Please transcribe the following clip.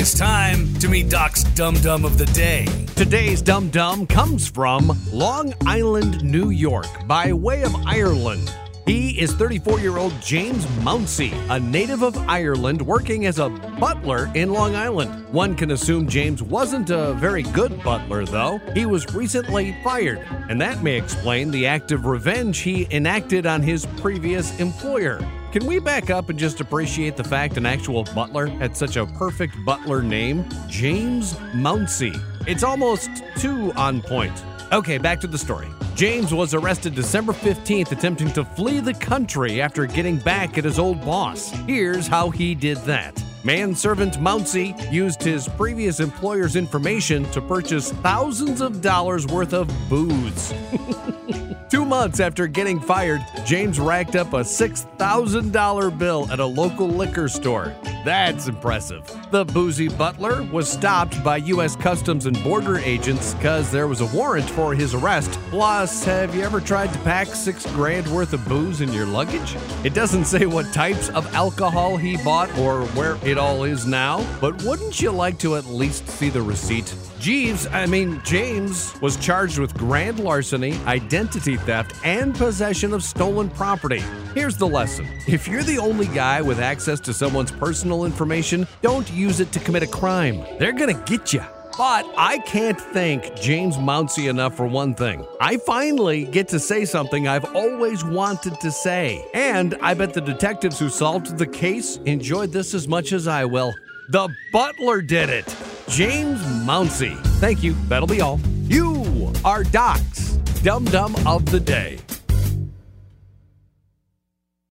It's time to meet Doc's Dum Dum of the Day. Today's Dum Dum comes from Long Island, New York, by way of Ireland. He is 34 year old James Mounsey, a native of Ireland working as a butler in Long Island. One can assume James wasn't a very good butler, though. He was recently fired, and that may explain the act of revenge he enacted on his previous employer. Can we back up and just appreciate the fact an actual butler had such a perfect butler name? James Mounsey. It's almost too on point. Okay, back to the story. James was arrested December 15th attempting to flee the country after getting back at his old boss. Here's how he did that. Manservant Mounsey used his previous employer's information to purchase thousands of dollars worth of booze. Two months after getting fired, James racked up a $6,000 bill at a local liquor store. That's impressive. The boozy butler was stopped by U.S. Customs and Border agents because there was a warrant for his arrest. Plus, have you ever tried to pack six grand worth of booze in your luggage? It doesn't say what types of alcohol he bought or where it all is now, but wouldn't you like to at least see the receipt? Jeeves, I mean, James, was charged with grand larceny, identity theft, and possession of stolen property. Here's the lesson if you're the only guy with access to someone's personal information, don't use it to commit a crime. They're gonna get you. But I can't thank James Mounsey enough for one thing. I finally get to say something I've always wanted to say. And I bet the detectives who solved the case enjoyed this as much as I will. The butler did it. James Mounsey. Thank you. That'll be all. You are Doc's Dum Dum of the Day.